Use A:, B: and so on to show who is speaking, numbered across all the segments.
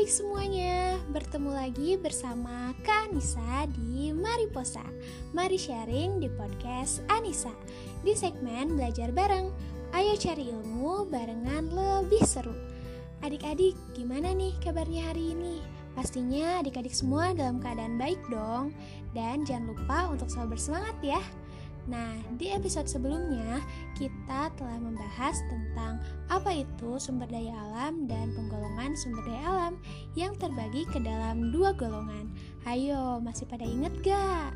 A: adik-adik semuanya, bertemu lagi bersama Kak Anissa di Mariposa. Mari sharing di podcast Anissa di segmen belajar bareng. Ayo cari ilmu barengan lebih seru. Adik-adik, gimana nih kabarnya hari ini? Pastinya adik-adik semua dalam keadaan baik dong. Dan jangan lupa untuk selalu bersemangat ya. Nah, di episode sebelumnya kita telah membahas tentang apa itu sumber daya alam dan penggolongan sumber daya alam yang terbagi ke dalam dua golongan. Ayo, masih pada inget gak?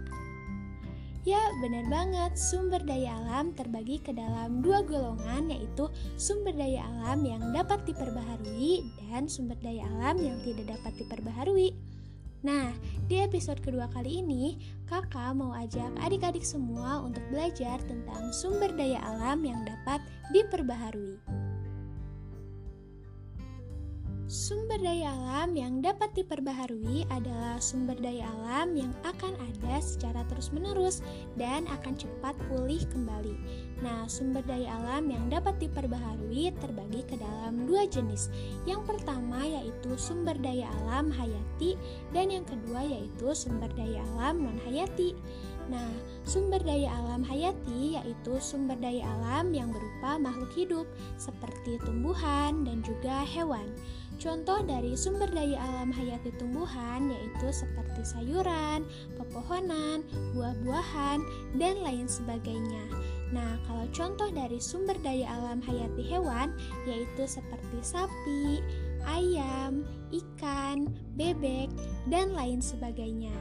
A: Ya, benar banget. Sumber daya alam terbagi ke dalam dua golongan, yaitu sumber daya alam yang dapat diperbaharui dan sumber daya alam yang tidak dapat diperbaharui. Nah, di episode kedua kali ini, kakak mau ajak adik-adik semua untuk belajar tentang sumber daya alam yang dapat diperbaharui. Sumber daya alam yang dapat diperbaharui adalah sumber daya alam yang akan ada secara terus-menerus dan akan cepat pulih kembali. Nah, sumber daya alam yang dapat diperbaharui terbagi ke dalam dua jenis. Yang pertama yaitu sumber daya alam hayati dan yang kedua yaitu sumber daya alam non-hayati. Nah, sumber daya alam hayati yaitu sumber daya alam yang berupa makhluk hidup seperti tumbuhan dan juga hewan. Contoh dari sumber daya alam hayati tumbuhan yaitu seperti sayuran, pepohonan, buah-buahan, dan lain sebagainya. Nah, kalau contoh dari sumber daya alam hayati hewan yaitu seperti sapi, ayam, ikan, bebek, dan lain sebagainya.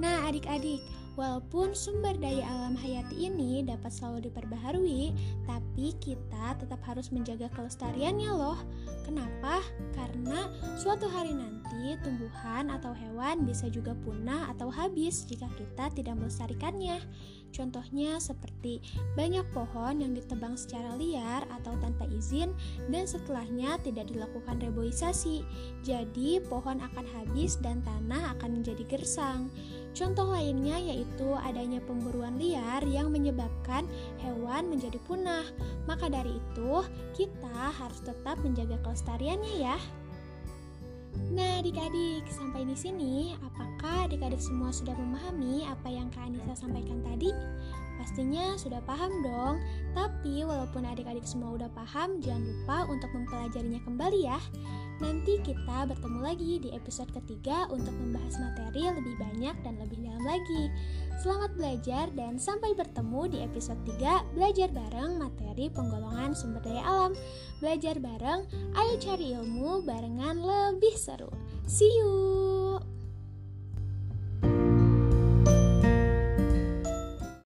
A: Nah, adik-adik, Walaupun sumber daya alam hayati ini dapat selalu diperbaharui, tapi kita tetap harus menjaga kelestariannya loh. Kenapa? Karena suatu hari nanti tumbuhan atau hewan bisa juga punah atau habis jika kita tidak melestarikannya. Contohnya seperti banyak pohon yang ditebang secara liar atau tanpa izin dan setelahnya tidak dilakukan reboisasi. Jadi pohon akan habis dan tanah akan menjadi gersang. Contoh lainnya yaitu adanya pemburuan liar yang menyebabkan hewan menjadi punah. Maka dari itu, kita harus tetap menjaga kelestariannya ya. Nah, adik-adik, sampai di sini, apakah adik-adik semua sudah memahami apa yang Kak Anissa sampaikan tadi? Pastinya sudah paham dong, tapi walaupun adik-adik semua udah paham, jangan lupa untuk mempelajarinya kembali ya. Nanti kita bertemu lagi di episode ketiga untuk membahas materi lebih banyak dan lebih dalam lagi. Selamat belajar dan sampai bertemu di episode 3 Belajar bareng materi penggolongan sumber daya alam. Belajar bareng, ayo cari ilmu barengan lebih seru. See you!